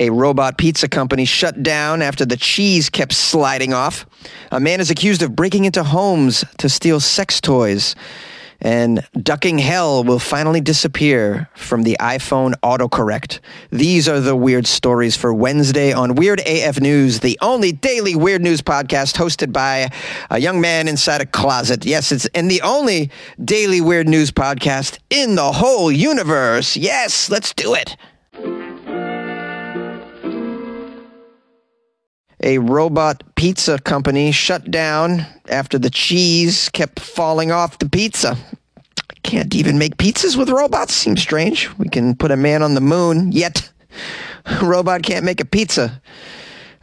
A robot pizza company shut down after the cheese kept sliding off. A man is accused of breaking into homes to steal sex toys. And ducking hell will finally disappear from the iPhone autocorrect. These are the weird stories for Wednesday on Weird AF News, the only daily weird news podcast hosted by a young man inside a closet. Yes, it's and the only daily weird news podcast in the whole universe. Yes, let's do it. A robot pizza company shut down after the cheese kept falling off the pizza. Can't even make pizzas with robots. Seems strange. We can put a man on the moon, yet a robot can't make a pizza.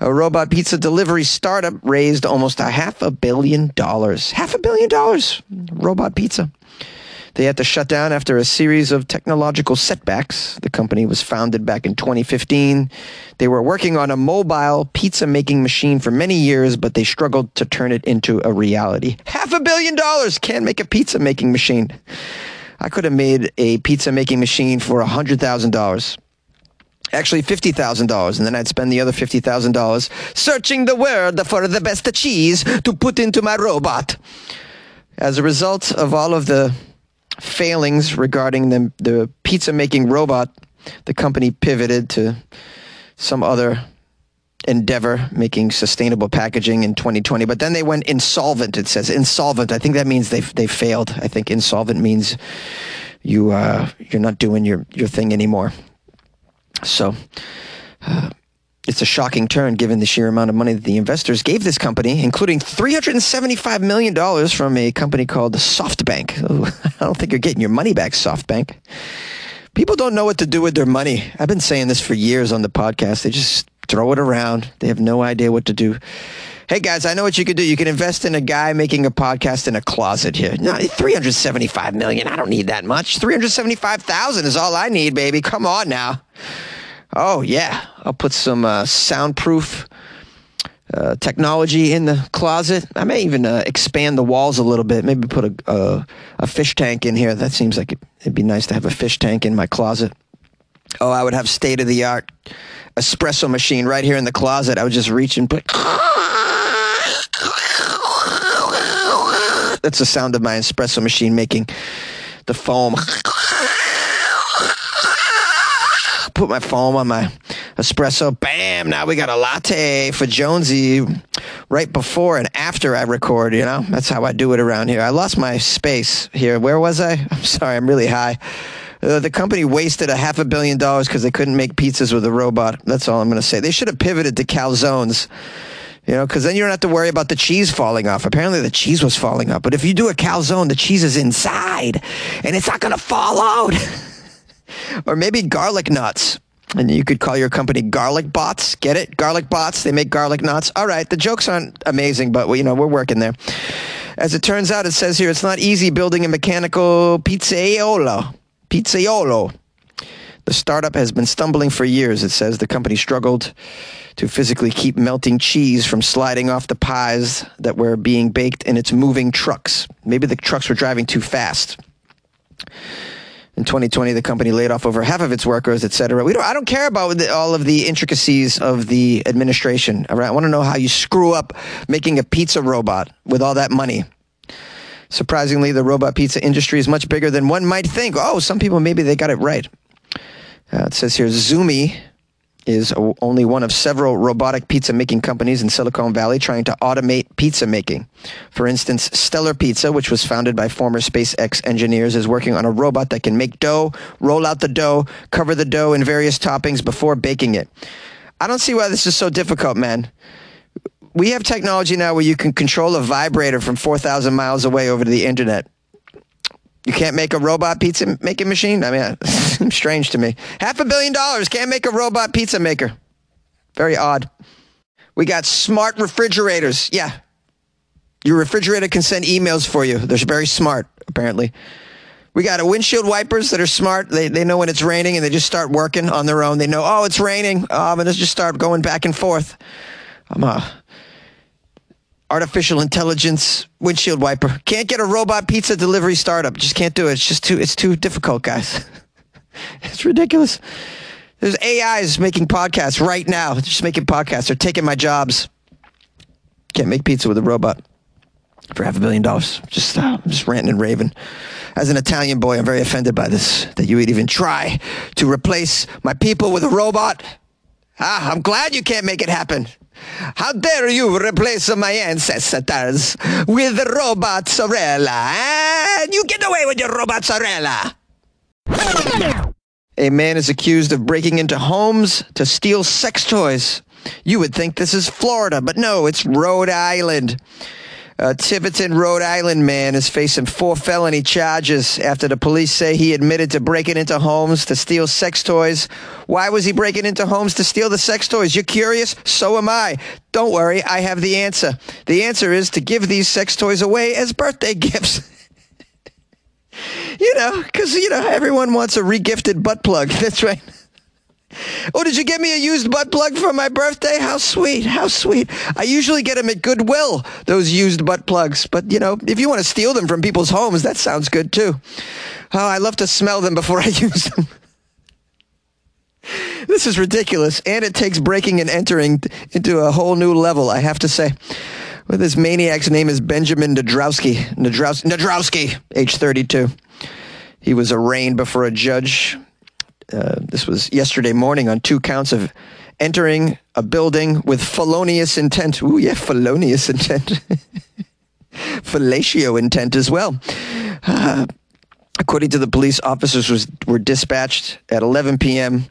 A robot pizza delivery startup raised almost a half a billion dollars. Half a billion dollars. Robot pizza. They had to shut down after a series of technological setbacks. The company was founded back in 2015. They were working on a mobile pizza making machine for many years, but they struggled to turn it into a reality. Half a billion dollars can't make a pizza making machine. I could have made a pizza making machine for $100,000 actually $50,000 and then I'd spend the other $50,000 searching the world for the best cheese to put into my robot. As a result of all of the failings regarding the, the pizza making robot, the company pivoted to some other endeavor making sustainable packaging in 2020 but then they went insolvent it says. Insolvent. I think that means they they failed. I think insolvent means you uh, you're not doing your your thing anymore. So uh, it's a shocking turn given the sheer amount of money that the investors gave this company, including $375 million from a company called SoftBank. I don't think you're getting your money back, SoftBank. People don't know what to do with their money. I've been saying this for years on the podcast. They just throw it around, they have no idea what to do. Hey guys, I know what you could do. You can invest in a guy making a podcast in a closet here. No, 375 million. I don't need that much. 375,000 is all I need, baby. Come on now. Oh, yeah. I'll put some uh, soundproof uh, technology in the closet. I may even uh, expand the walls a little bit. Maybe put a, a, a fish tank in here. That seems like it, it'd be nice to have a fish tank in my closet. Oh, I would have state of the art espresso machine right here in the closet. I would just reach and put. That's the sound of my espresso machine making the foam put my foam on my espresso. Bam! Now we got a latte for Jonesy right before and after I record. You know, that's how I do it around here. I lost my space here. Where was I? I'm sorry. I'm really high. Uh, the company wasted a half a billion dollars because they couldn't make pizzas with a robot. That's all I'm going to say. They should have pivoted to calzones. You know, because then you don't have to worry about the cheese falling off. Apparently, the cheese was falling off. But if you do a calzone, the cheese is inside and it's not going to fall out. or maybe garlic knots. And you could call your company Garlic Bots. Get it? Garlic Bots. They make garlic knots. All right. The jokes aren't amazing, but we, you know we're working there. As it turns out, it says here it's not easy building a mechanical pizzaiolo. Pizzaiolo. The startup has been stumbling for years. It says the company struggled to physically keep melting cheese from sliding off the pies that were being baked in its moving trucks. Maybe the trucks were driving too fast. In 2020, the company laid off over half of its workers, et cetera. We don't, I don't care about the, all of the intricacies of the administration. I want to know how you screw up making a pizza robot with all that money. Surprisingly, the robot pizza industry is much bigger than one might think. Oh, some people maybe they got it right. Uh, it says here, Zume is only one of several robotic pizza making companies in Silicon Valley trying to automate pizza making. For instance, Stellar Pizza, which was founded by former SpaceX engineers, is working on a robot that can make dough, roll out the dough, cover the dough in various toppings before baking it. I don't see why this is so difficult, man. We have technology now where you can control a vibrator from 4,000 miles away over the internet. You can't make a robot pizza making machine? I mean, seems uh, strange to me. Half a billion dollars can't make a robot pizza maker. Very odd. We got smart refrigerators. Yeah. Your refrigerator can send emails for you. They're very smart, apparently. We got a windshield wipers that are smart. They, they know when it's raining and they just start working on their own. They know, oh, it's raining. Oh, I'm going to just start going back and forth. I'm a artificial intelligence windshield wiper. Can't get a robot pizza delivery startup. Just can't do it. It's just too it's too difficult, guys. it's ridiculous. There's AIs making podcasts right now. Just making podcasts. They're taking my jobs. Can't make pizza with a robot for half a billion dollars. Just, uh, just ranting and raving. As an Italian boy, I'm very offended by this, that you would even try to replace my people with a robot. Ah, I'm glad you can't make it happen. How dare you replace my ancestors with robot Sorella? And you get away with your robot Sorella. A man is accused of breaking into homes to steal sex toys. You would think this is Florida, but no, it's Rhode Island. A Tiverton, Rhode Island man is facing four felony charges after the police say he admitted to breaking into homes to steal sex toys. Why was he breaking into homes to steal the sex toys? You're curious? So am I. Don't worry, I have the answer. The answer is to give these sex toys away as birthday gifts. you know, because, you know, everyone wants a regifted butt plug. That's right. Oh, did you get me a used butt plug for my birthday? How sweet. How sweet. I usually get them at Goodwill, those used butt plugs. But, you know, if you want to steal them from people's homes, that sounds good too. Oh, I love to smell them before I use them. this is ridiculous. And it takes breaking and entering into a whole new level, I have to say. Well, this maniac's name is Benjamin Nadrowski. Nadrowski, Nadrowski age 32. He was arraigned before a judge uh, this was yesterday morning on two counts of entering a building with felonious intent. Ooh, yeah, felonious intent. Fellatio intent as well. Uh, according to the police, officers was, were dispatched at 11 p.m.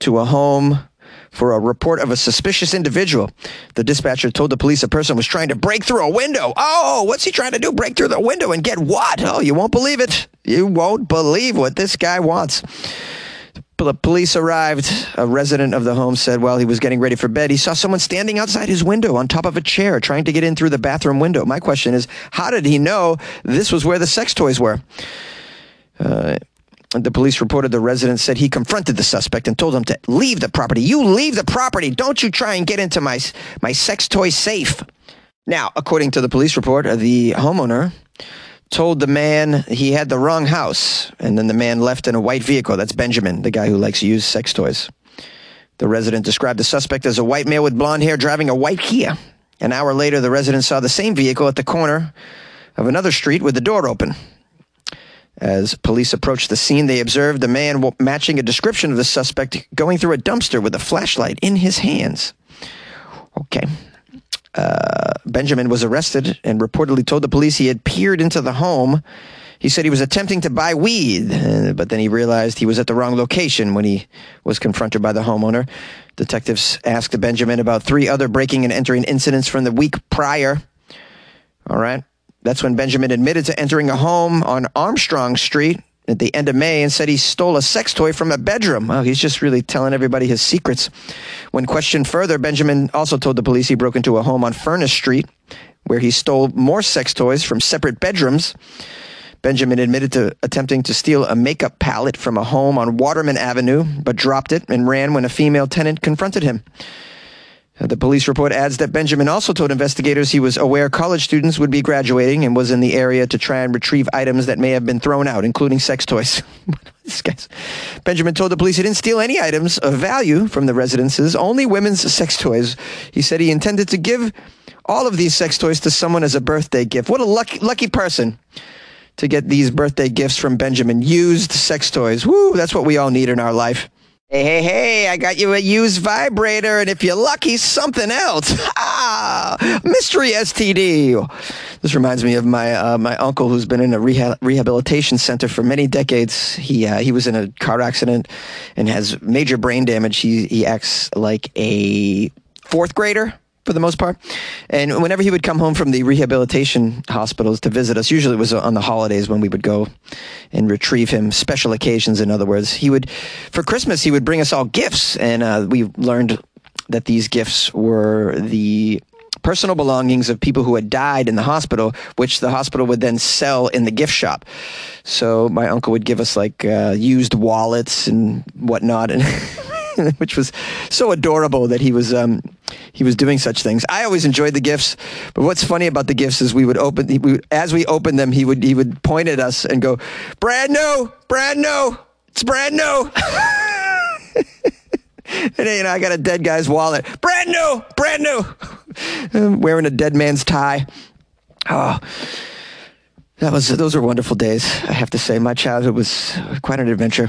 to a home for a report of a suspicious individual. The dispatcher told the police a person was trying to break through a window. Oh, what's he trying to do? Break through the window and get what? Oh, you won't believe it. You won't believe what this guy wants the police arrived. A resident of the home said while he was getting ready for bed, he saw someone standing outside his window on top of a chair trying to get in through the bathroom window. My question is, how did he know this was where the sex toys were? Uh, the police reported the resident said he confronted the suspect and told him to leave the property. You leave the property. Don't you try and get into my, my sex toy safe. Now, according to the police report, the homeowner told the man he had the wrong house, and then the man left in a white vehicle. That's Benjamin, the guy who likes to use sex toys. The resident described the suspect as a white male with blonde hair driving a white Kia. An hour later, the resident saw the same vehicle at the corner of another street with the door open. As police approached the scene, they observed a man matching a description of the suspect going through a dumpster with a flashlight in his hands. Okay. Uh, Benjamin was arrested and reportedly told the police he had peered into the home. He said he was attempting to buy weed, uh, but then he realized he was at the wrong location when he was confronted by the homeowner. Detectives asked Benjamin about three other breaking and entering incidents from the week prior. All right. That's when Benjamin admitted to entering a home on Armstrong Street at the end of May and said he stole a sex toy from a bedroom. Well, he's just really telling everybody his secrets. When questioned further, Benjamin also told the police he broke into a home on Furnace Street where he stole more sex toys from separate bedrooms. Benjamin admitted to attempting to steal a makeup palette from a home on Waterman Avenue, but dropped it and ran when a female tenant confronted him. The police report adds that Benjamin also told investigators he was aware college students would be graduating and was in the area to try and retrieve items that may have been thrown out, including sex toys. Benjamin told the police he didn't steal any items of value from the residences, only women's sex toys. He said he intended to give all of these sex toys to someone as a birthday gift. What a lucky, lucky person to get these birthday gifts from Benjamin. Used sex toys. Woo, that's what we all need in our life. Hey, hey, hey, I got you a used vibrator, and if you're lucky, something else. Ah, mystery STD. This reminds me of my uh, my uncle who's been in a reha- rehabilitation center for many decades. He uh, he was in a car accident and has major brain damage. He he acts like a fourth grader for the most part. And whenever he would come home from the rehabilitation hospitals to visit us, usually it was on the holidays when we would go and retrieve him, special occasions, in other words, he would, for Christmas, he would bring us all gifts. And uh, we learned that these gifts were the personal belongings of people who had died in the hospital, which the hospital would then sell in the gift shop. So my uncle would give us like uh, used wallets and whatnot. And which was so adorable that he was um, he was doing such things. I always enjoyed the gifts, but what's funny about the gifts is we would open we as we opened them, he would he would point at us and go, "Brad, no, Brad, no, it's Brad, no." and you know, I got a dead guy's wallet, brand new, brand new, I'm wearing a dead man's tie. Oh, that was those are wonderful days. I have to say, my childhood was quite an adventure.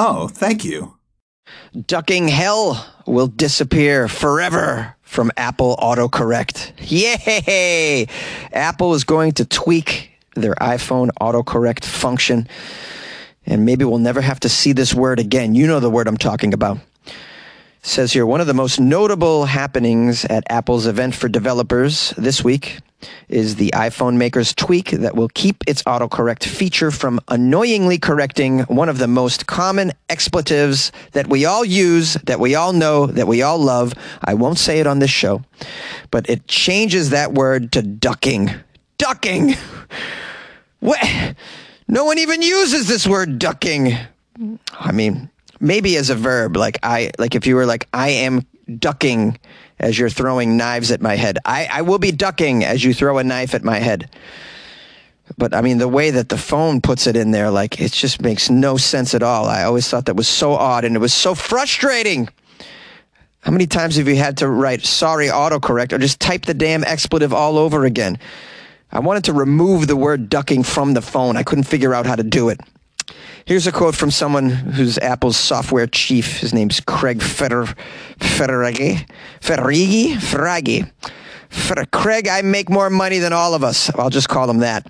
Oh, thank you. Ducking hell will disappear forever from Apple autocorrect. Yay! Apple is going to tweak their iPhone autocorrect function, and maybe we'll never have to see this word again. You know the word I'm talking about. Says here one of the most notable happenings at Apple's event for developers this week is the iPhone maker's tweak that will keep its autocorrect feature from annoyingly correcting one of the most common expletives that we all use, that we all know, that we all love. I won't say it on this show, but it changes that word to ducking. Ducking! What? No one even uses this word ducking. I mean, maybe as a verb, like I, like if you were like, I am ducking as you're throwing knives at my head. I, I will be ducking as you throw a knife at my head. But I mean, the way that the phone puts it in there, like, it just makes no sense at all. I always thought that was so odd and it was so frustrating. How many times have you had to write sorry autocorrect or just type the damn expletive all over again? I wanted to remove the word ducking from the phone. I couldn't figure out how to do it. Here's a quote from someone who's Apple's software chief. His name's Craig Feder, Federighi. Federighi? Ferraghi. Fer- Craig, I make more money than all of us. I'll just call him that.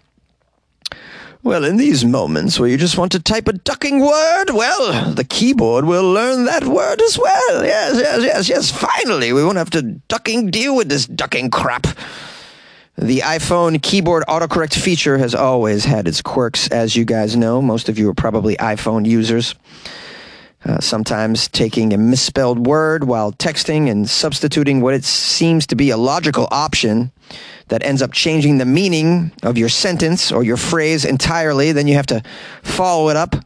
Well, in these moments where you just want to type a ducking word, well, the keyboard will learn that word as well. Yes, yes, yes, yes. Finally, we won't have to ducking deal with this ducking crap. The iPhone keyboard autocorrect feature has always had its quirks, as you guys know. Most of you are probably iPhone users. Uh, sometimes taking a misspelled word while texting and substituting what it seems to be a logical option that ends up changing the meaning of your sentence or your phrase entirely. Then you have to follow it up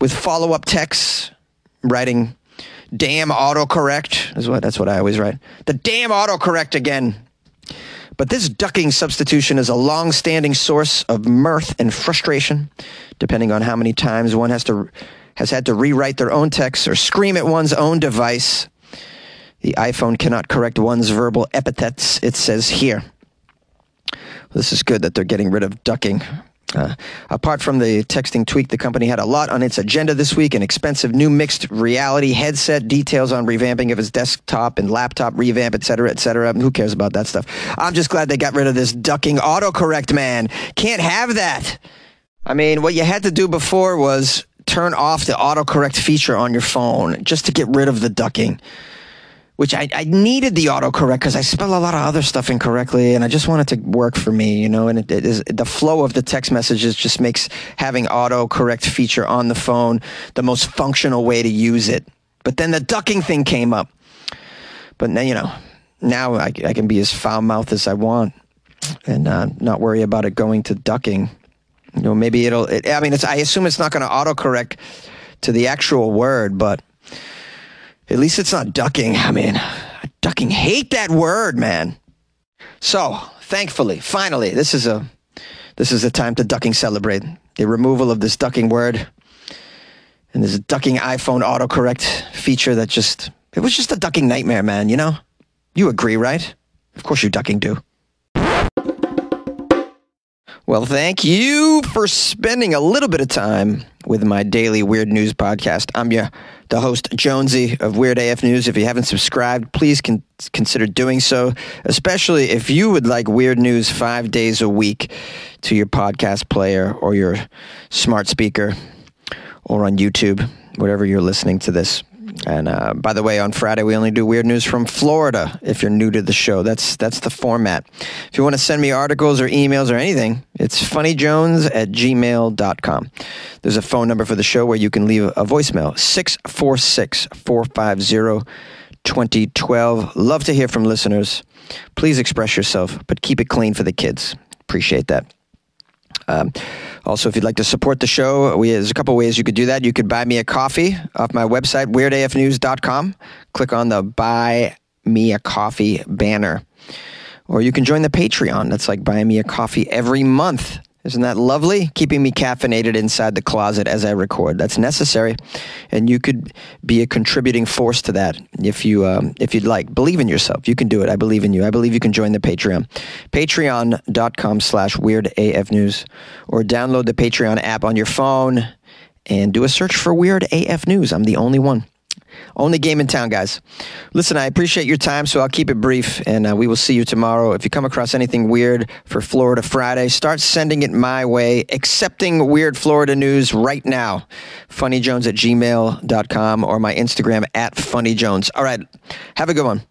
with follow up texts, writing damn autocorrect is what that's what I always write. The damn autocorrect again. But this ducking substitution is a long standing source of mirth and frustration, depending on how many times one has to has had to rewrite their own text or scream at one's own device. The iPhone cannot correct one's verbal epithets, it says here. This is good that they're getting rid of ducking. Uh, apart from the texting tweak, the company had a lot on its agenda this week an expensive new mixed reality headset, details on revamping of its desktop and laptop revamp, et cetera, et cetera. Who cares about that stuff? I'm just glad they got rid of this ducking autocorrect, man. Can't have that. I mean, what you had to do before was turn off the autocorrect feature on your phone just to get rid of the ducking which I, I needed the autocorrect because I spell a lot of other stuff incorrectly and I just want it to work for me, you know, and it, it is the flow of the text messages just makes having autocorrect feature on the phone the most functional way to use it. But then the ducking thing came up. But now, you know, now I, I can be as foul mouthed as I want and uh, not worry about it going to ducking. You know, maybe it'll, it, I mean, I assume it's not going to autocorrect to the actual word, but at least it's not ducking. I mean, ducking hate that word, man. So, thankfully, finally, this is a this is a time to ducking celebrate. The removal of this ducking word and this ducking iPhone autocorrect feature that just it was just a ducking nightmare, man, you know? You agree, right? Of course you ducking do. Well, thank you for spending a little bit of time with my daily weird news podcast. I'm your the host Jonesy of Weird AF News. If you haven't subscribed, please con- consider doing so, especially if you would like weird news 5 days a week to your podcast player or your smart speaker or on YouTube, whatever you're listening to this. And uh, by the way, on Friday we only do weird news from Florida. If you're new to the show, that's that's the format. If you want to send me articles or emails or anything, it's funnyjones at gmail.com. There's a phone number for the show where you can leave a voicemail 646 450 2012. Love to hear from listeners. Please express yourself, but keep it clean for the kids. Appreciate that. Um, also, if you'd like to support the show, we, there's a couple ways you could do that. You could buy me a coffee off my website, weirdafnews.com. Click on the Buy Me a Coffee banner. Or you can join the Patreon. That's like buying me a coffee every month. Isn't that lovely? Keeping me caffeinated inside the closet as I record. That's necessary, and you could be a contributing force to that if you um, if you'd like. Believe in yourself. You can do it. I believe in you. I believe you can join the Patreon. Patreon.com slash Weird AF News, or download the Patreon app on your phone and do a search for Weird AF News. I'm the only one. Only game in town, guys. Listen, I appreciate your time, so I'll keep it brief, and uh, we will see you tomorrow. If you come across anything weird for Florida Friday, start sending it my way. Accepting weird Florida news right now. FunnyJones at gmail.com or my Instagram at FunnyJones. All right, have a good one.